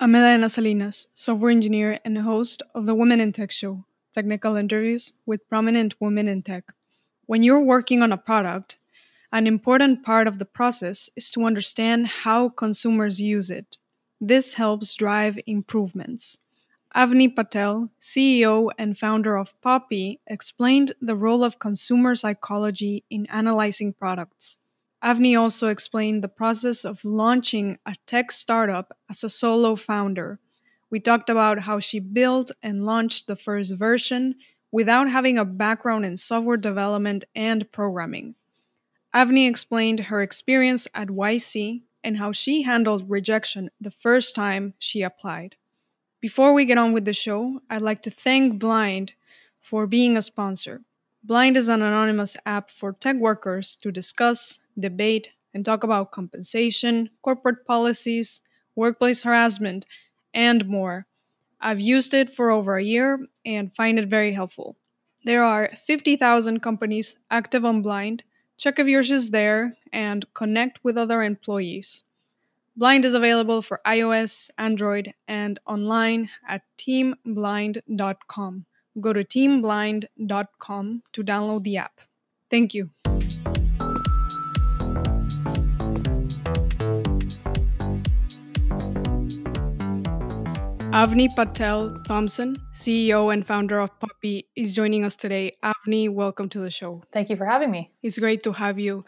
I'm Edaena Salinas, software engineer and host of the Women in Tech Show, technical interviews with prominent women in tech. When you're working on a product, an important part of the process is to understand how consumers use it. This helps drive improvements. Avni Patel, CEO and founder of Poppy, explained the role of consumer psychology in analyzing products. Avni also explained the process of launching a tech startup as a solo founder. We talked about how she built and launched the first version without having a background in software development and programming. Avni explained her experience at YC and how she handled rejection the first time she applied. Before we get on with the show, I'd like to thank Blind for being a sponsor. Blind is an anonymous app for tech workers to discuss, debate, and talk about compensation, corporate policies, workplace harassment, and more. I've used it for over a year and find it very helpful. There are 50,000 companies active on Blind. Check if yours is there and connect with other employees. Blind is available for iOS, Android, and online at teamblind.com. Go to teamblind.com to download the app. Thank you. Avni Patel Thompson, CEO and founder of Poppy, is joining us today. Avni, welcome to the show. Thank you for having me. It's great to have you.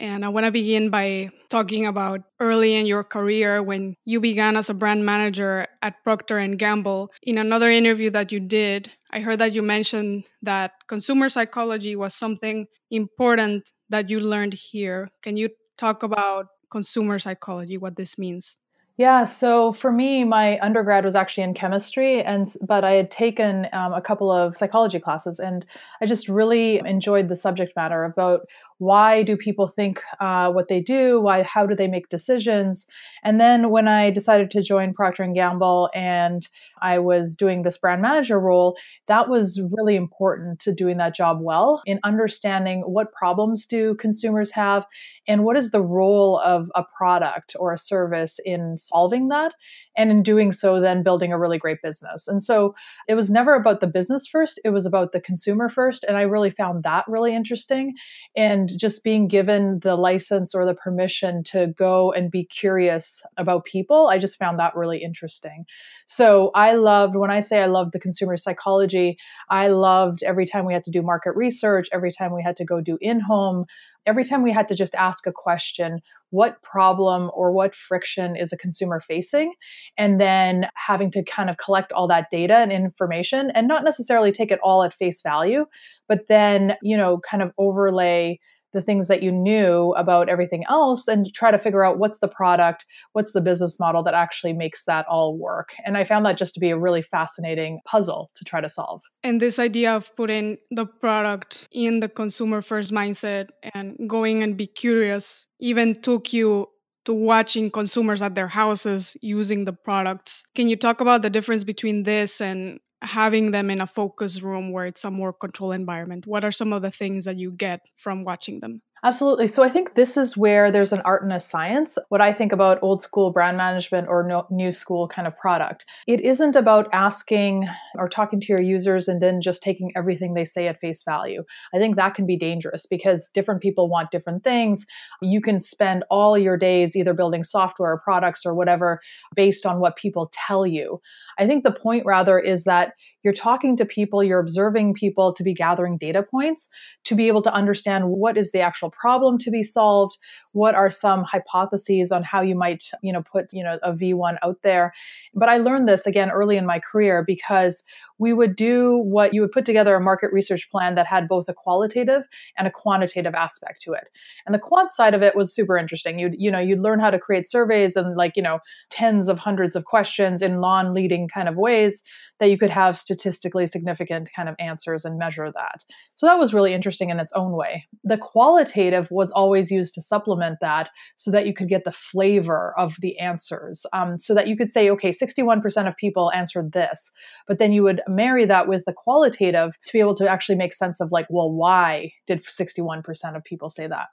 And I want to begin by talking about early in your career when you began as a brand manager at Procter and Gamble. In another interview that you did, I heard that you mentioned that consumer psychology was something important that you learned here. Can you talk about consumer psychology, what this means? Yeah, so for me, my undergrad was actually in chemistry, and but I had taken um, a couple of psychology classes, and I just really enjoyed the subject matter about why do people think uh, what they do? Why how do they make decisions? And then when i decided to join procter & gamble and i was doing this brand manager role that was really important to doing that job well in understanding what problems do consumers have and what is the role of a product or a service in solving that and in doing so then building a really great business. And so it was never about the business first it was about the consumer first and i really found that really interesting. And just being given the license or the permission to go and be curious about people, I just found that really interesting. So I loved, when I say I loved the consumer psychology, I loved every time we had to do market research, every time we had to go do in home, every time we had to just ask a question what problem or what friction is a consumer facing and then having to kind of collect all that data and information and not necessarily take it all at face value but then you know kind of overlay the things that you knew about everything else and try to figure out what's the product, what's the business model that actually makes that all work. And I found that just to be a really fascinating puzzle to try to solve. And this idea of putting the product in the consumer first mindset and going and be curious even took you to watching consumers at their houses using the products. Can you talk about the difference between this and having them in a focus room where it's a more controlled environment? What are some of the things that you get from watching them? Absolutely. So I think this is where there's an art and a science. What I think about old school brand management or no, new school kind of product, it isn't about asking or talking to your users and then just taking everything they say at face value. I think that can be dangerous because different people want different things. You can spend all your days either building software or products or whatever based on what people tell you. I think the point rather is that you're talking to people, you're observing people to be gathering data points to be able to understand what is the actual problem to be solved, what are some hypotheses on how you might, you know, put, you know, a V1 out there. But I learned this again early in my career because we would do what you would put together a market research plan that had both a qualitative and a quantitative aspect to it. And the quant side of it was super interesting. You'd, you know, you'd learn how to create surveys and like, you know, tens of hundreds of questions in non-leading kind of ways that you could have statistically significant kind of answers and measure that. So that was really interesting in its own way. The qualitative was always used to supplement that so that you could get the flavor of the answers. Um, so that you could say, okay, 61% of people answered this, but then you would marry that with the qualitative to be able to actually make sense of like, well, why did 61% of people say that?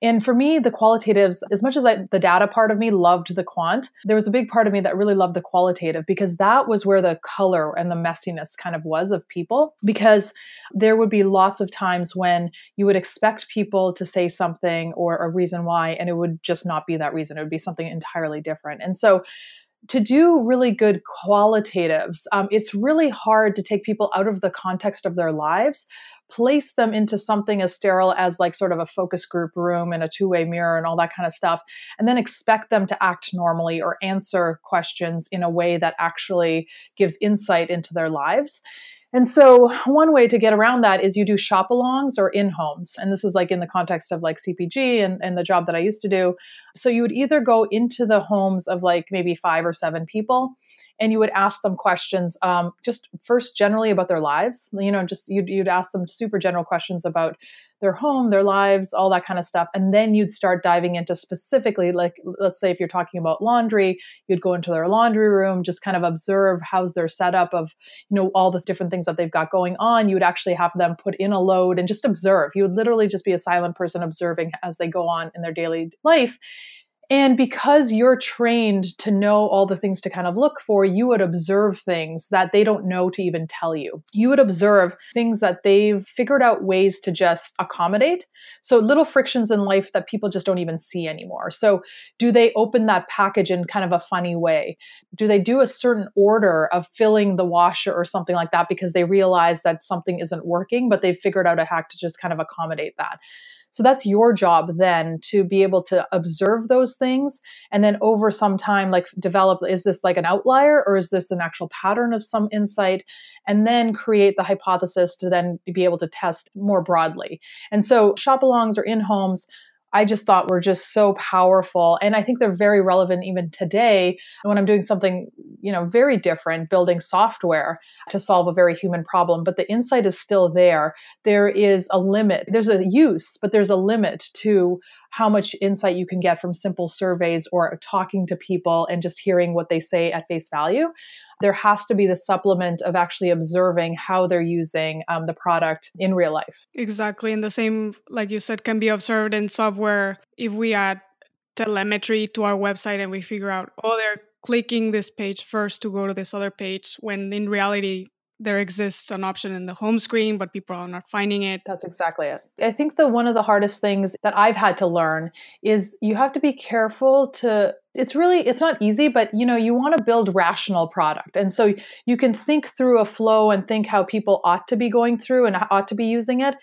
And for me, the qualitatives, as much as I, the data part of me loved the quant, there was a big part of me that really loved the qualitative because that was where the color and the messiness kind of was of people. Because there would be lots of times when you would expect people to say something or a reason why, and it would just not be that reason. It would be something entirely different. And so to do really good qualitatives, um, it's really hard to take people out of the context of their lives, place them into something as sterile as like sort of a focus group room and a two way mirror and all that kind of stuff, and then expect them to act normally or answer questions in a way that actually gives insight into their lives. And so, one way to get around that is you do shop alongs or in homes. And this is like in the context of like CPG and, and the job that I used to do. So, you would either go into the homes of like maybe five or seven people and you would ask them questions um, just first generally about their lives you know just you'd, you'd ask them super general questions about their home their lives all that kind of stuff. And then you'd start diving into specifically like let's say if you're talking about laundry you'd go into their laundry room just kind of observe how's their setup of you know all the different things that they've got going on. You would actually have them put in a load and just observe. You would literally just be a silent person observing as they go on in their daily life and because you're trained to know all the things to kind of look for, you would observe things that they don't know to even tell you. You would observe things that they've figured out ways to just accommodate. So little frictions in life that people just don't even see anymore. So do they open that package in kind of a funny way? Do they do a certain order of filling the washer or something like that because they realize that something isn't working, but they've figured out a hack to just kind of accommodate that? So that's your job then to be able to observe those things and then over some time, like develop is this like an outlier or is this an actual pattern of some insight? And then create the hypothesis to then be able to test more broadly. And so shop alongs or in homes I just thought were just so powerful. And I think they're very relevant even today when I'm doing something, you know, very different, building software to solve a very human problem. But the insight is still there. There is a limit. There's a use, but there's a limit to how much insight you can get from simple surveys or talking to people and just hearing what they say at face value. There has to be the supplement of actually observing how they're using um, the product in real life. Exactly. And the same, like you said, can be observed in software if we add telemetry to our website and we figure out, oh, they're clicking this page first to go to this other page when in reality there exists an option in the home screen, but people are not finding it. That's exactly it. I think the one of the hardest things that I've had to learn is you have to be careful to it's really it's not easy but you know you want to build rational product. And so you can think through a flow and think how people ought to be going through and ought to be using it.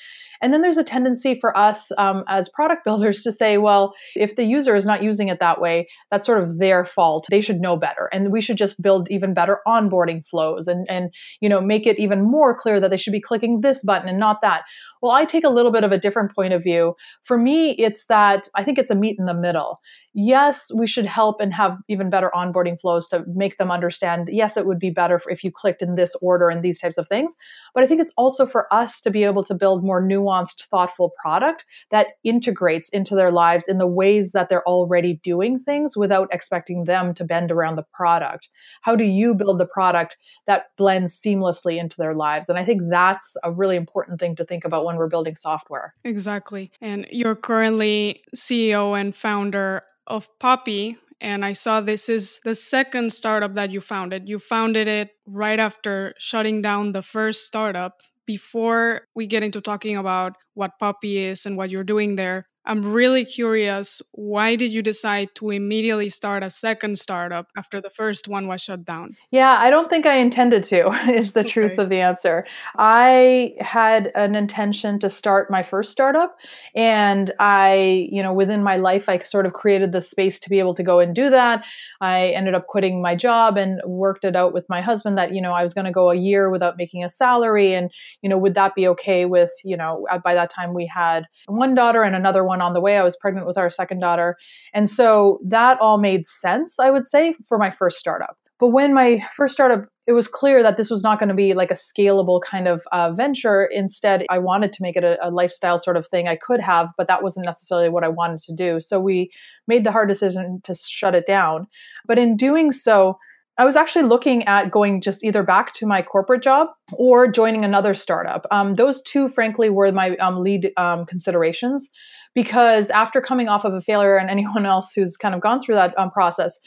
And then there's a tendency for us um, as product builders to say well if the user is not using it that way that's sort of their fault. They should know better. And we should just build even better onboarding flows and and you know make it even more clear that they should be clicking this button and not that. Well i take a little bit of a different point of view. For me it's that i think it's a meet in the middle. Yes, we should help and have even better onboarding flows to make them understand, yes, it would be better if you clicked in this order and these types of things. But I think it's also for us to be able to build more nuanced, thoughtful product that integrates into their lives in the ways that they're already doing things without expecting them to bend around the product. How do you build the product that blends seamlessly into their lives? And I think that's a really important thing to think about when we're building software. Exactly. And you're currently CEO and founder of Poppy, and I saw this is the second startup that you founded. You founded it right after shutting down the first startup. Before we get into talking about what Poppy is and what you're doing there, I'm really curious why did you decide to immediately start a second startup after the first one was shut down? Yeah, I don't think I intended to, is the okay. truth of the answer. I had an intention to start my first startup, and I, you know, within my life, I sort of created the space to be able to go and do that. I ended up quitting my job and worked it out with my husband that, you know, I was going to go a year without making a salary, and, you know, would that be okay with, you know, uh, by that time we had one daughter and another one on the way. I was pregnant with our second daughter. And so that all made sense, I would say, for my first startup. But when my first startup, it was clear that this was not going to be like a scalable kind of uh, venture. Instead, I wanted to make it a, a lifestyle sort of thing I could have, but that wasn't necessarily what I wanted to do. So we made the hard decision to shut it down. But in doing so, I was actually looking at going just either back to my corporate job or joining another startup. Um, those two, frankly, were my um, lead um, considerations because after coming off of a failure, and anyone else who's kind of gone through that um, process,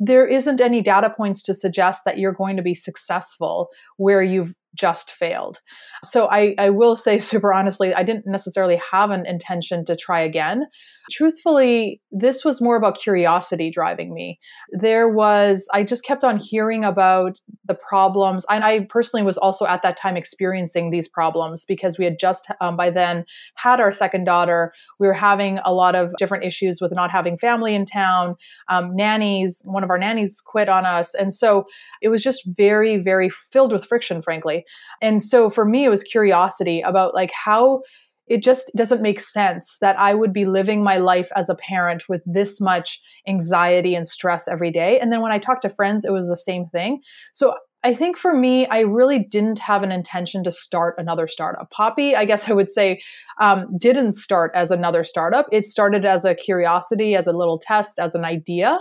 there isn't any data points to suggest that you're going to be successful where you've just failed. So I, I will say super honestly, I didn't necessarily have an intention to try again. Truthfully, this was more about curiosity driving me. There was, I just kept on hearing about the problems. And I personally was also at that time experiencing these problems because we had just um, by then had our second daughter. We were having a lot of different issues with not having family in town. Um, nannies, one of our nannies quit on us. And so it was just very, very filled with friction, frankly. And so for me, it was curiosity about like how it just doesn't make sense that I would be living my life as a parent with this much anxiety and stress every day. And then when I talked to friends, it was the same thing. So I think for me, I really didn't have an intention to start another startup. Poppy, I guess I would say, um, didn't start as another startup. It started as a curiosity, as a little test, as an idea.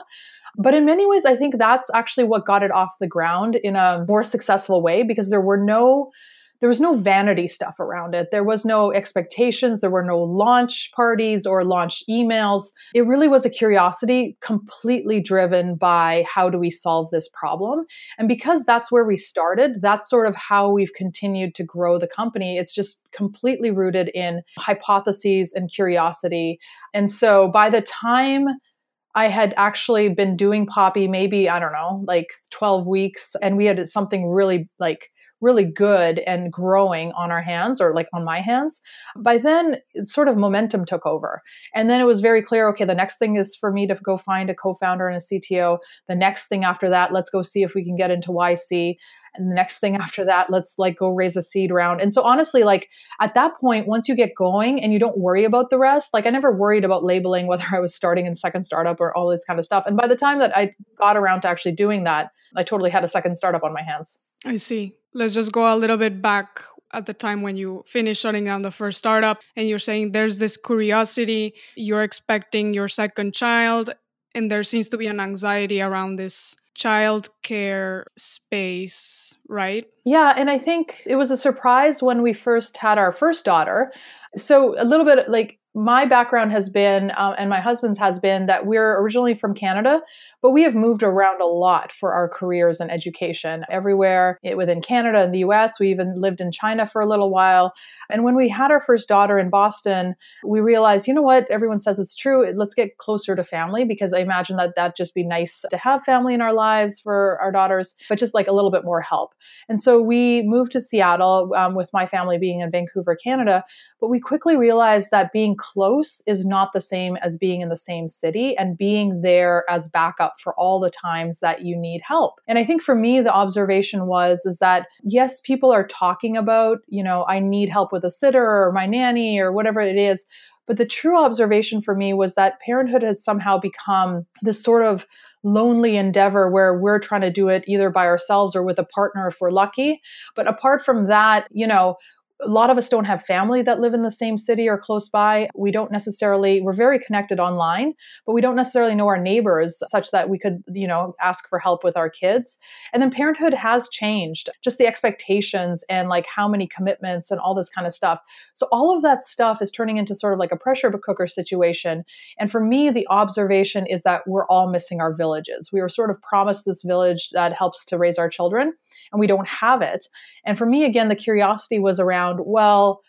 But in many ways, I think that's actually what got it off the ground in a more successful way because there were no there was no vanity stuff around it. There was no expectations. There were no launch parties or launch emails. It really was a curiosity completely driven by how do we solve this problem? And because that's where we started, that's sort of how we've continued to grow the company. It's just completely rooted in hypotheses and curiosity. And so by the time I had actually been doing Poppy maybe, I don't know, like 12 weeks, and we had something really like really good and growing on our hands or like on my hands. By then, sort of momentum took over. And then it was very clear okay, the next thing is for me to go find a co founder and a CTO. The next thing after that, let's go see if we can get into YC and the next thing after that let's like go raise a seed round. And so honestly like at that point once you get going and you don't worry about the rest like i never worried about labeling whether i was starting in second startup or all this kind of stuff. And by the time that i got around to actually doing that i totally had a second startup on my hands. I see. Let's just go a little bit back at the time when you finish shutting down the first startup and you're saying there's this curiosity you're expecting your second child and there seems to be an anxiety around this childcare space, right? Yeah, and I think it was a surprise when we first had our first daughter. So, a little bit like my background has been, um, and my husband's has been, that we're originally from Canada, but we have moved around a lot for our careers and education everywhere within Canada and the US. We even lived in China for a little while. And when we had our first daughter in Boston, we realized, you know what, everyone says it's true. Let's get closer to family because I imagine that that'd just be nice to have family in our lives for our daughters, but just like a little bit more help. And so we moved to Seattle um, with my family being in Vancouver, Canada. But we quickly realized that being close is not the same as being in the same city and being there as backup for all the times that you need help. And I think for me, the observation was is that yes, people are talking about, you know, I need help with a sitter or my nanny or whatever it is. But the true observation for me was that parenthood has somehow become this sort of lonely endeavor where we're trying to do it either by ourselves or with a partner if we're lucky. But apart from that, you know, a lot of us don't have family that live in the same city or close by. We don't necessarily, we're very connected online, but we don't necessarily know our neighbors such that we could, you know, ask for help with our kids. And then parenthood has changed, just the expectations and like how many commitments and all this kind of stuff. So all of that stuff is turning into sort of like a pressure cooker situation. And for me, the observation is that we're all missing our villages. We were sort of promised this village that helps to raise our children, and we don't have it. And for me, again, the curiosity was around around, well,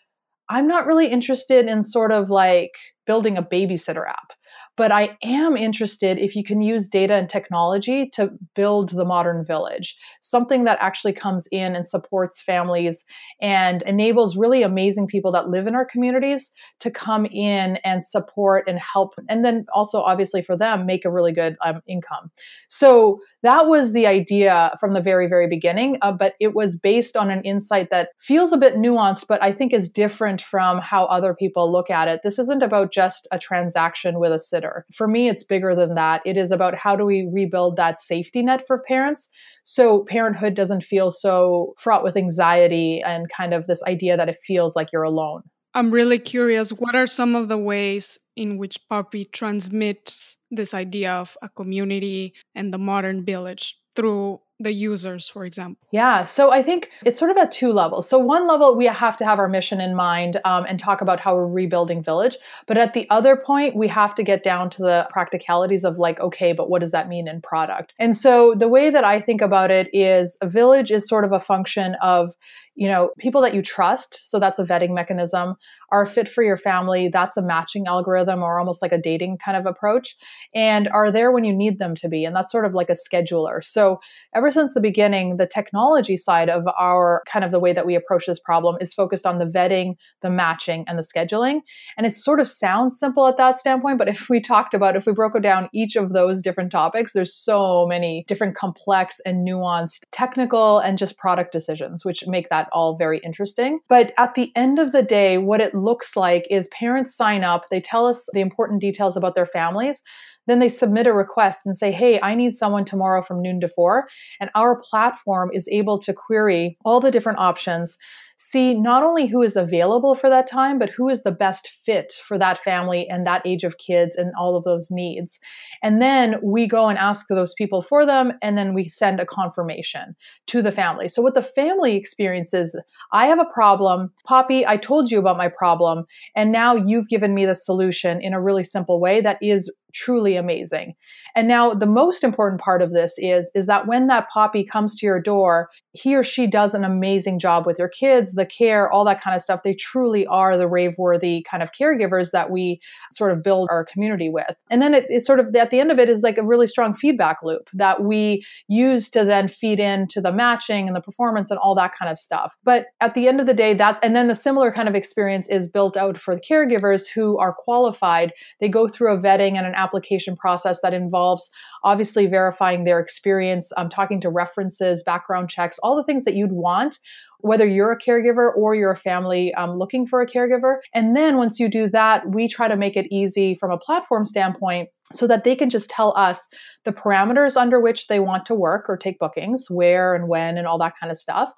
I'm not really interested in sort of like building a babysitter app. But I am interested if you can use data and technology to build the modern village, something that actually comes in and supports families and enables really amazing people that live in our communities to come in and support and help. And then also, obviously, for them, make a really good um, income. So that was the idea from the very, very beginning. Uh, but it was based on an insight that feels a bit nuanced, but I think is different from how other people look at it. This isn't about just a transaction with a sitter. For me, it's bigger than that. It is about how do we rebuild that safety net for parents so parenthood doesn't feel so fraught with anxiety and kind of this idea that it feels like you're alone. I'm really curious what are some of the ways in which Poppy transmits this idea of a community and the modern village through the users, for example? Yeah, so I think it's sort of at two levels. So, one level, we have to have our mission in mind um, and talk about how we're rebuilding Village. But at the other point, we have to get down to the practicalities of like, okay, but what does that mean in product? And so, the way that I think about it is a village is sort of a function of, you know, people that you trust. So that's a vetting mechanism. Are fit for your family. That's a matching algorithm or almost like a dating kind of approach. And are there when you need them to be. And that's sort of like a scheduler. So ever since the beginning, the technology side of our kind of the way that we approach this problem is focused on the vetting, the matching, and the scheduling. And it sort of sounds simple at that standpoint. But if we talked about, if we broke down each of those different topics, there's so many different complex and nuanced technical and just product decisions, which make that all very interesting. But at the end of the day, what it looks like is parents sign up, they tell us the important details about their families. Then they submit a request and say, Hey, I need someone tomorrow from noon to four. And our platform is able to query all the different options see not only who is available for that time, but who is the best fit for that family and that age of kids and all of those needs. And then we go and ask those people for them, and then we send a confirmation to the family. So, what the family experiences, I have a problem. Poppy, I told you about my problem, and now you've given me the solution in a really simple way that is truly amazing. And now the most important part of this is is that when that poppy comes to your door, he or she does an amazing job with your kids, the care, all that kind of stuff. They truly are the rave worthy kind of caregivers that we sort of build our community with. And then it, it's sort of at the end of it is like a really strong feedback loop that we use to then feed into the matching and the performance and all that kind of stuff. But at the end of the day, that and then the similar kind of experience is built out for the caregivers who are qualified. They go through a vetting and an application process that involves obviously verifying their experience, um, talking to references, background checks, all the things that you'd want whether you're a caregiver or you're a family um, looking for a caregiver. And then once you do that, we try to make it easy from a platform standpoint so that they can just tell us the parameters under which they want to work or take bookings, where and when, and all that kind of stuff.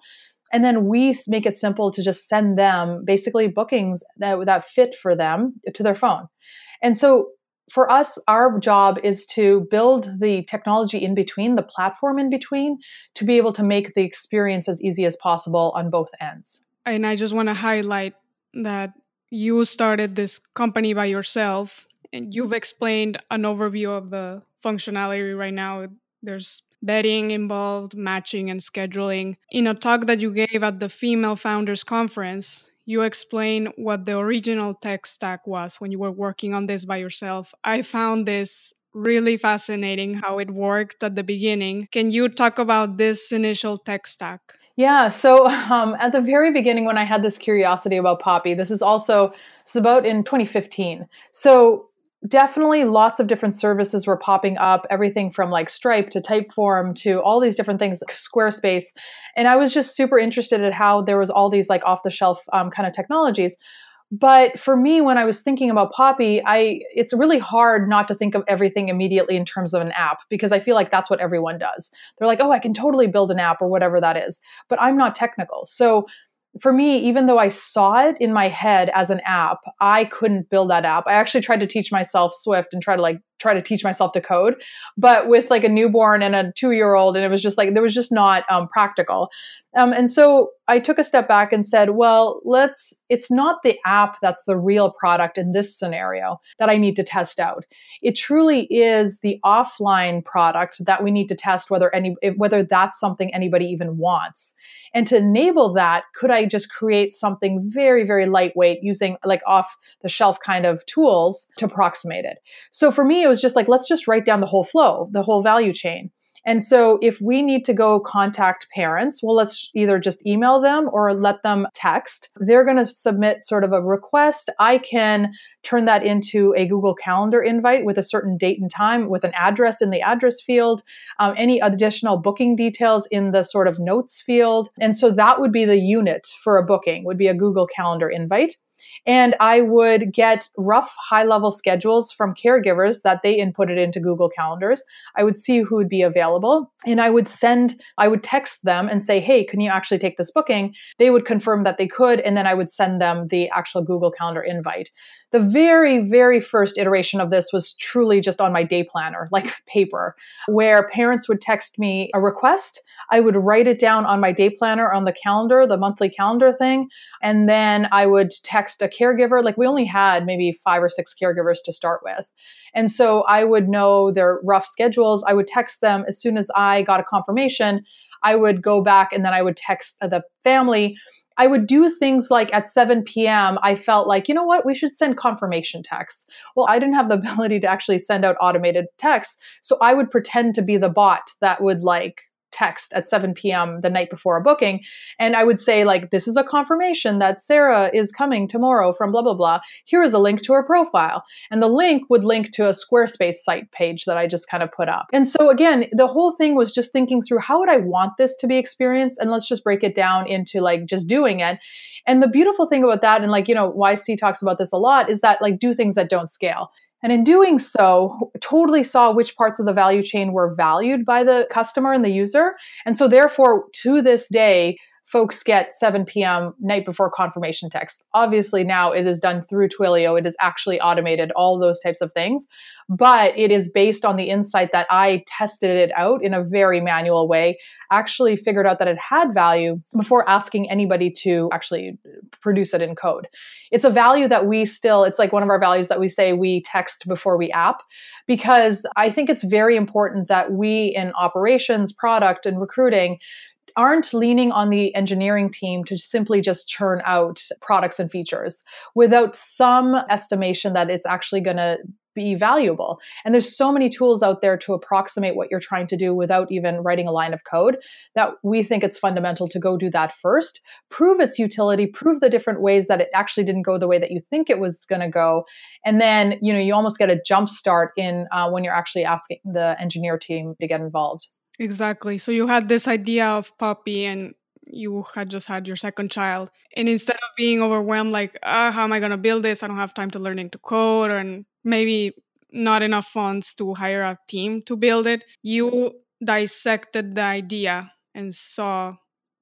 And then we make it simple to just send them basically bookings that, that fit for them to their phone. And so for us, our job is to build the technology in between, the platform in between, to be able to make the experience as easy as possible on both ends. And I just want to highlight that you started this company by yourself and you've explained an overview of the functionality right now. There's betting involved, matching, and scheduling. In a talk that you gave at the Female Founders Conference, you explain what the original tech stack was when you were working on this by yourself. I found this really fascinating how it worked at the beginning. Can you talk about this initial tech stack? Yeah, so um, at the very beginning, when I had this curiosity about Poppy, this is also it's about in 2015. So definitely lots of different services were popping up everything from like stripe to typeform to all these different things like squarespace. And i was just super interested at how there was all these like off the shelf um, kind of technologies. But for me when i was thinking about poppy i it's really hard not to think of everything immediately in terms of an app because i feel like that's what everyone does. They're like oh i can totally build an app or whatever that is. But i'm not technical. So for me, even though I saw it in my head as an app, I couldn't build that app. I actually tried to teach myself Swift and try to like try to teach myself to code, but with like a newborn and a two year old, and it was just like there was just not um, practical. Um, and so I took a step back and said, well, let's. It's not the app that's the real product in this scenario that I need to test out. It truly is the offline product that we need to test whether any whether that's something anybody even wants. And to enable that, could I just create something very, very lightweight using like off the shelf kind of tools to approximate it? So for me, it was just like, let's just write down the whole flow, the whole value chain. And so if we need to go contact parents, well, let's either just email them or let them text. They're going to submit sort of a request. I can turn that into a Google Calendar invite with a certain date and time with an address in the address field, um, any additional booking details in the sort of notes field. And so that would be the unit for a booking, would be a Google Calendar invite. And I would get rough high level schedules from caregivers that they inputted into Google Calendars. I would see who would be available and I would send, I would text them and say, hey, can you actually take this booking? They would confirm that they could. And then I would send them the actual Google Calendar invite. The very, very first iteration of this was truly just on my day planner, like paper, where parents would text me a request. I would write it down on my day planner on the calendar, the monthly calendar thing. And then I would text a caregiver. Like we only had maybe five or six caregivers to start with. And so I would know their rough schedules. I would text them as soon as I got a confirmation. I would go back and then I would text the family I would do things like at 7 p.m., I felt like, you know what, we should send confirmation texts. Well, I didn't have the ability to actually send out automated texts. So I would pretend to be the bot that would like text at 7 p.m. the night before a booking. And I would say, like, this is a confirmation that Sarah is coming tomorrow from blah, blah, blah. Here is a link to her profile. And the link would link to a Squarespace site page that I just kind of put up. And so, again, the whole thing was just thinking through how would I want this to be experienced? And let's just break it down into like just doing it. And the beautiful thing about that, and like, you know, YC talks about this a lot, is that like do things that don't scale. And in doing so, totally saw which parts of the value chain were valued by the customer and the user. And so, therefore, to this day, folks get 7 p.m. night before confirmation text. Obviously, now it is done through Twilio. It is actually automated, all those types of things. But it is based on the insight that I tested it out in a very manual way, actually figured out that it had value before asking anybody to actually produce it in code. It's a value that we still, it's like one of our values that we say we text before we app, because I think it's very important that we in operations, product, and recruiting aren't leaning on the engineering team to simply just churn out products and features without some estimation that it's actually going to be valuable. And there's so many tools out there to approximate what you're trying to do without even writing a line of code that we think it's fundamental to go do that first, prove its utility, prove the different ways that it actually didn't go the way that you think it was going to go. And then, you know, you almost get a jump start in uh, when you're actually asking the engineer team to get involved. Exactly. So you had this idea of Poppy and you had just had your second child. And instead of being overwhelmed, like, oh, how am I going to build this? I don't have time to learning to code and maybe not enough funds to hire a team to build it. You dissected the idea and saw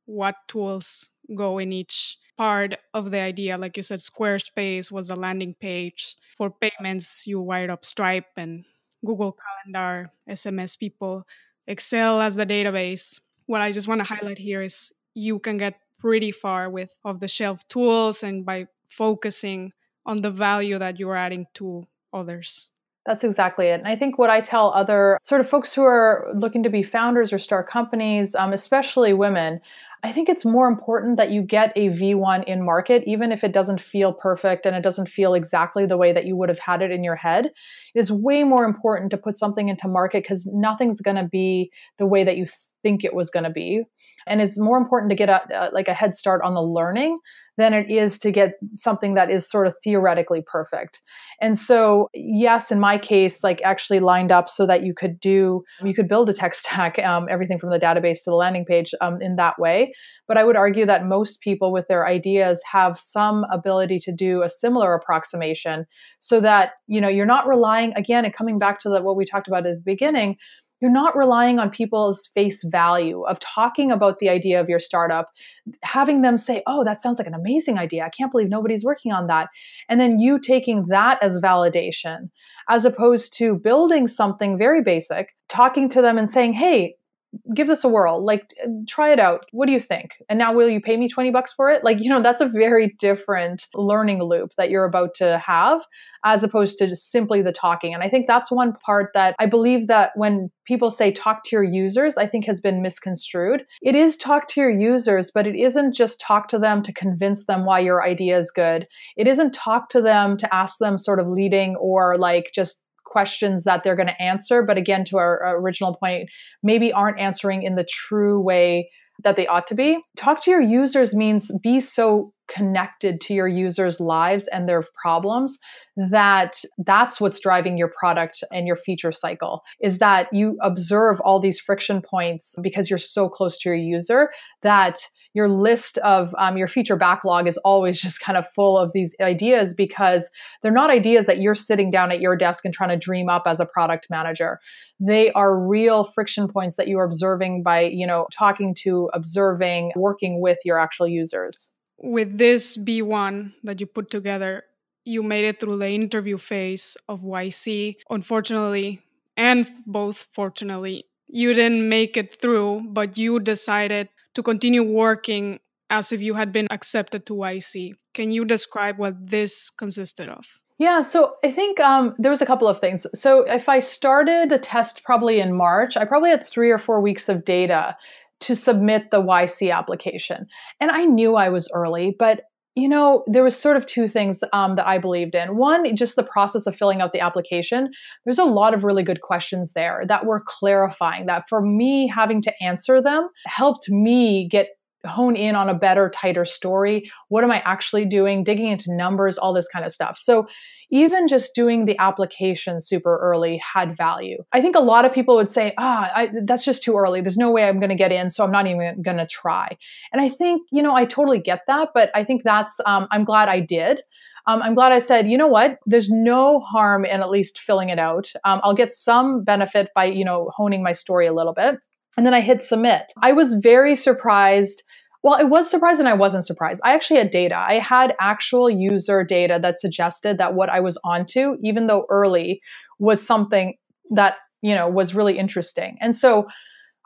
what tools go in each part of the idea. Like you said, Squarespace was the landing page. For payments, you wired up Stripe and Google Calendar, SMS people Excel as the database. What I just want to highlight here is you can get pretty far with off the shelf tools and by focusing on the value that you're adding to others. That's exactly it. And I think what I tell other sort of folks who are looking to be founders or start companies, um, especially women, I think it's more important that you get a V1 in market, even if it doesn't feel perfect and it doesn't feel exactly the way that you would have had it in your head. It is way more important to put something into market because nothing's going to be the way that you think it was going to be and it's more important to get a, uh, like a head start on the learning than it is to get something that is sort of theoretically perfect. And so yes in my case like actually lined up so that you could do you could build a tech stack um, everything from the database to the landing page um, in that way. But i would argue that most people with their ideas have some ability to do a similar approximation so that you know you're not relying again and coming back to the, what we talked about at the beginning you're not relying on people's face value of talking about the idea of your startup, having them say, Oh, that sounds like an amazing idea. I can't believe nobody's working on that. And then you taking that as validation, as opposed to building something very basic, talking to them and saying, Hey, give this a whirl. Like try it out. What do you think? And now will you pay me 20 bucks for it? Like you know that's a very different learning loop that you're about to have as opposed to simply the talking. And i think that's one part that i believe that when people say talk to your users i think has been misconstrued. It is talk to your users but it isn't just talk to them to convince them why your idea is good. It isn't talk to them to ask them sort of leading or like just questions that they're going to answer, but again, to our, original point, maybe aren't answering in the true way that they ought to be. Talk to your users means be so connected to your users' lives and their problems that that's what's driving your product and your feature cycle is that you observe all these friction points because you're so close to your user that your list of um, your feature backlog is always just kind of full of these ideas because they're not ideas that you're sitting down at your desk and trying to dream up as a product manager. They are real friction points that you are observing by you know talking to observing working with your actual users with this V1 that you put together you made it through the interview phase of YC. Unfortunately, and both fortunately, you didn't make it through, but you decided to continue working as if you had been accepted to YC. Can you describe what this consisted of? Yeah, so I think um, there was a couple of things. So if I started the test probably in March, I probably had three or four weeks of data to submit the YC application. And I knew I was early, but you know, there was sort of two things um, that I believed in. One, just the process of filling out the application. There's a lot of really good questions there that were clarifying. That for me, having to answer them helped me get hone in on a better, tighter story. What am I actually doing? Digging into numbers, all this kind of stuff. So even just doing the application super early had value. I think a lot of people would say, ah, that's just too early. There's no way I'm going to get in, so I'm not even going to try. And I think, you know, I totally get that, but I think that's, um, I'm glad I did. Um, I'm glad I said, you know what, there's no harm in at least filling it out. Um, I'll get some benefit by, you know, honing my story a little bit. And then I hit submit. I was very surprised well, I was surprised and I wasn't surprised. I actually had data. I had actual user data that suggested that what I was onto, even though early, was something that, you know, was really interesting. And so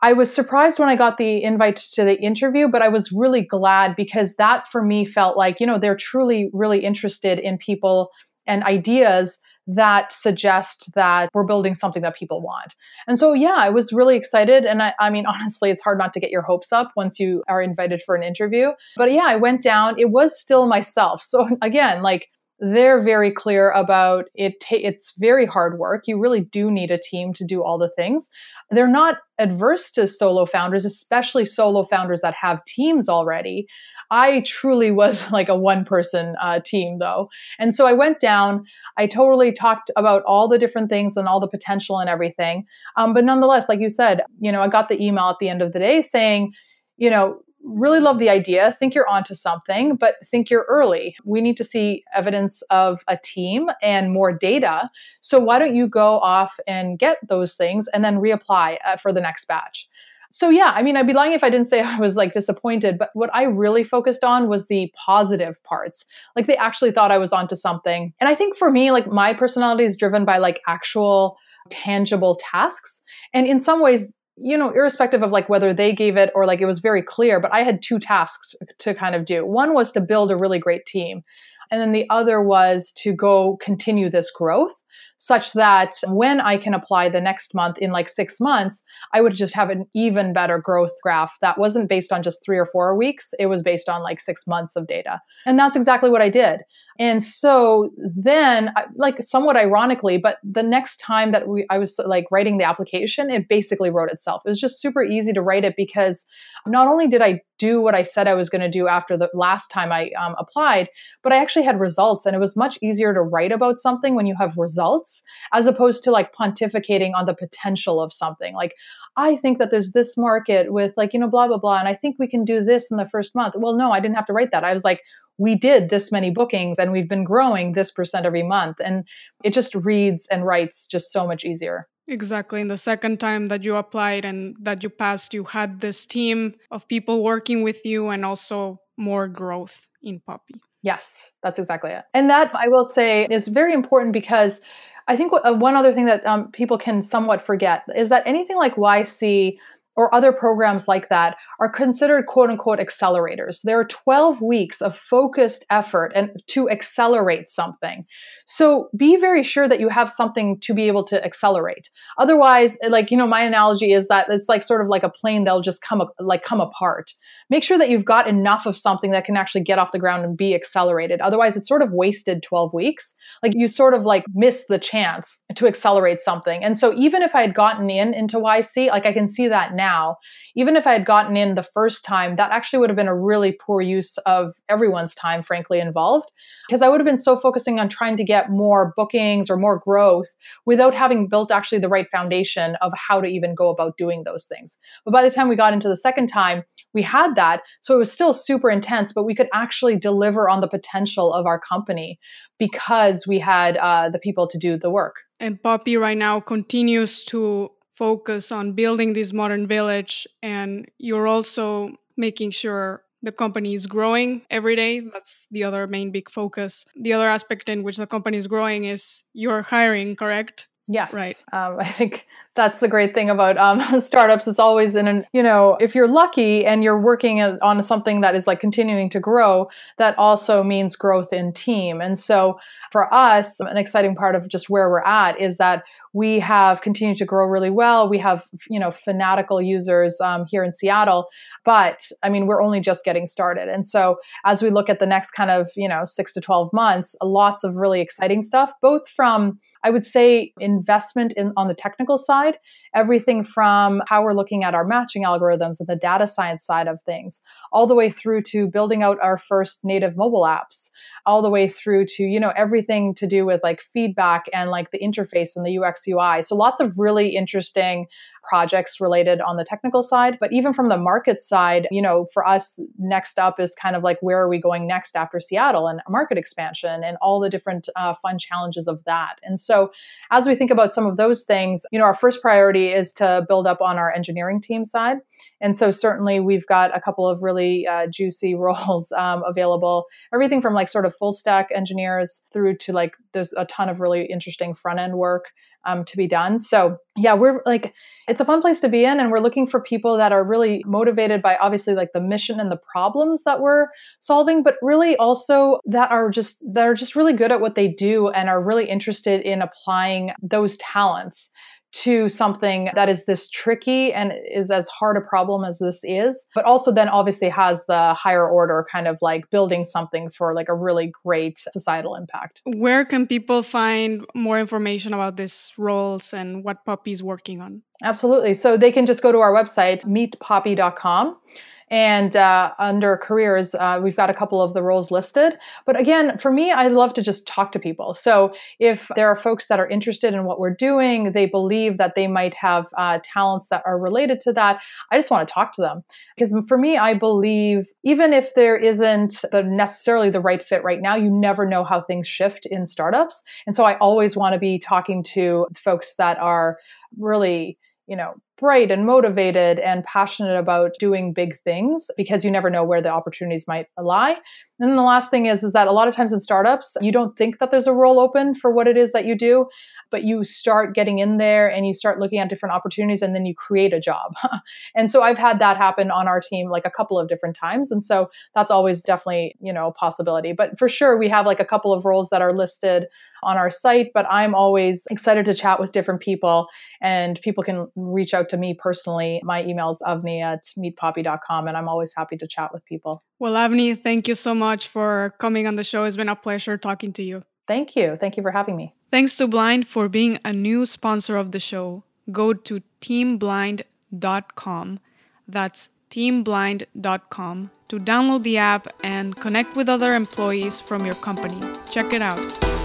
I was surprised when I got the invite to the interview, but I was really glad because that for me felt like, you know, they're truly really interested in people and ideas that suggest that we're building something that people want. And so, yeah, I was really excited. And I, I, mean, honestly, it's hard not to get your hopes up once you are invited for an interview. But yeah, I went down. It was still myself. So again, like, they're very clear about it. Ta- it's very hard work. You really do need a team to do all the things. They're not adverse to solo founders, especially solo founders that have teams already. I truly was like a one person uh, team though. And so I went down, I totally talked about all the different things and all the potential and everything. Um, but nonetheless, like you said, you know, I got the email at the end of the day saying, you know, really love the idea, think you're onto something, but think you're early. We need to see evidence of a team and more data. So why don't you go off and get those things and then reapply uh, for the next batch? So yeah, I mean, I'd be lying if I didn't say I was like disappointed, but what I really focused on was the positive parts. Like they actually thought I was onto something. And I think for me, like my personality is driven by like actual tangible tasks. And in some ways, you know, irrespective of like whether they gave it or like it was very clear, but I had two tasks to kind of do. One was to build a really great team. And then the other was to go continue this growth such that when I can apply the next month in like six months, I would just have an even better growth graph that wasn't based on just three or four weeks. It was based on like six months of data. And that's exactly what I did. And so then, like somewhat ironically, but the next time that we, I was like writing the application, it basically wrote itself. It was just super easy to write it because not only did I do what I said I was going to do after the last time I um, applied, but I actually had results. And it was much easier to write about something when you have results as opposed to like pontificating on the potential of something. Like, I think that there's this market with like, you know, blah, blah, blah. And I think we can do this in the first month. Well, no, I didn't have to write that. I was like, we did this many bookings and we've been growing this percent every month. And it just reads and writes just so much easier. Exactly. And the second time that you applied and that you passed, you had this team of people working with you and also more growth in Poppy. Yes, that's exactly it. And that I will say is very important because I think uh, one other thing that um, people can somewhat forget is that anything like YC or other programs like that are considered quote unquote accelerators. There are 12 weeks of focused effort and to accelerate something. So be very sure that you have something to be able to accelerate. Otherwise, eh, like, you know, my analogy is that it's like sort of like a plane that'll just come like come apart. Make sure that you've got enough of something that can actually get off the ground and be accelerated. Otherwise, it's sort of wasted 12 weeks. Like you sort of like miss the chance to accelerate something. And so even if I had gotten in into YC, like I can see that now now, even if I had gotten in the first time, that actually would have been a really poor use of everyone's time, frankly, involved. Because I would have been so focusing on trying to get more bookings or more growth without having built actually the right foundation of how to even go about doing those things. But by the time we got into the second time, we had that. So it was still super intense, but we could actually deliver on the potential of our company because we had uh, the people to do the work. And Poppy right now continues to focus on building this modern village, and you're also making sure the company is growing every day. That's the other main big focus. The other aspect in which the company is growing is you're hiring, correct? Yes. Right. Um, I think that's the great thing about um, startups. It's always in an, you know, if you're lucky and you're working on something that is like continuing to grow, that also means growth in team. And so for us, an exciting part of just where we're at is that we have continued to grow really well. We have, you know, fanatical users um, here in Seattle, but I mean, we're only just getting started. And so as we look at the next kind of, you know, six to 12 months, lots of really exciting stuff, both from I would say investment in on the technical side, everything from how we're looking at our matching algorithms and the data science side of things, all the way through to building out our first native mobile apps, all the way through to, you know, everything to do with like feedback and like the interface and the UX UI. So lots of really interesting projects related on the technical side. But even from the market side, you know, for us, next up is kind of like where are we going next after Seattle and market expansion and all the different uh, fun challenges of that. And so as we think about some of those things, you know, our first priority is to build up on our engineering team side. And so certainly we've got a couple of really uh, juicy roles um, available, everything from like sort of full stack engineers through to like there's a ton of really interesting front end work um, to be done. So yeah, we're like, it's a fun place to be in. And we're looking for people that are really motivated by obviously like the mission and the problems that we're solving, but really also that are just, that are just really good at what they do and are really interested in applying those talents to something that is this tricky and is as hard a problem as this is, but also then obviously has the higher order kind of like building something for like a really great societal impact. Where can people find more information about these roles and what Poppy's working on? Absolutely. So they can just go to our website, meetpoppy.com. And uh, under careers, uh, we've got a couple of the roles listed. But again, for me, I love to just talk to people. So if there are folks that are interested in what we're doing, they believe that they might have uh, talents that are related to that, I just want to talk to them. Because for me, I believe even if there isn't the necessarily the right fit right now, you never know how things shift in startups. And so I always want to be talking to folks that are really you know, bright and motivated and passionate about doing big things because you never know where the opportunities might lie. And then the last thing is is that a lot of times in startups, you don't think that there's a role open for what it is that you do but you start getting in there and you start looking at different opportunities and then you create a job. and so I've had that happen on our team like a couple of different times. And so that's always definitely, you know, a possibility. But for sure, we have like a couple of roles that are listed on our site, but I'm always excited to chat with different people and people can reach out to me personally. My email is avni at meetpoppy.com and I'm always happy to chat with people. Well, Avni, thank you so much for coming on the show. It's been a pleasure talking to you. Thank you. Thank you for having me. Thanks to Blind for being a new sponsor of the show. Go to teamblind.com. That's teamblind.com to download the app and connect with other employees from your company. Check it out.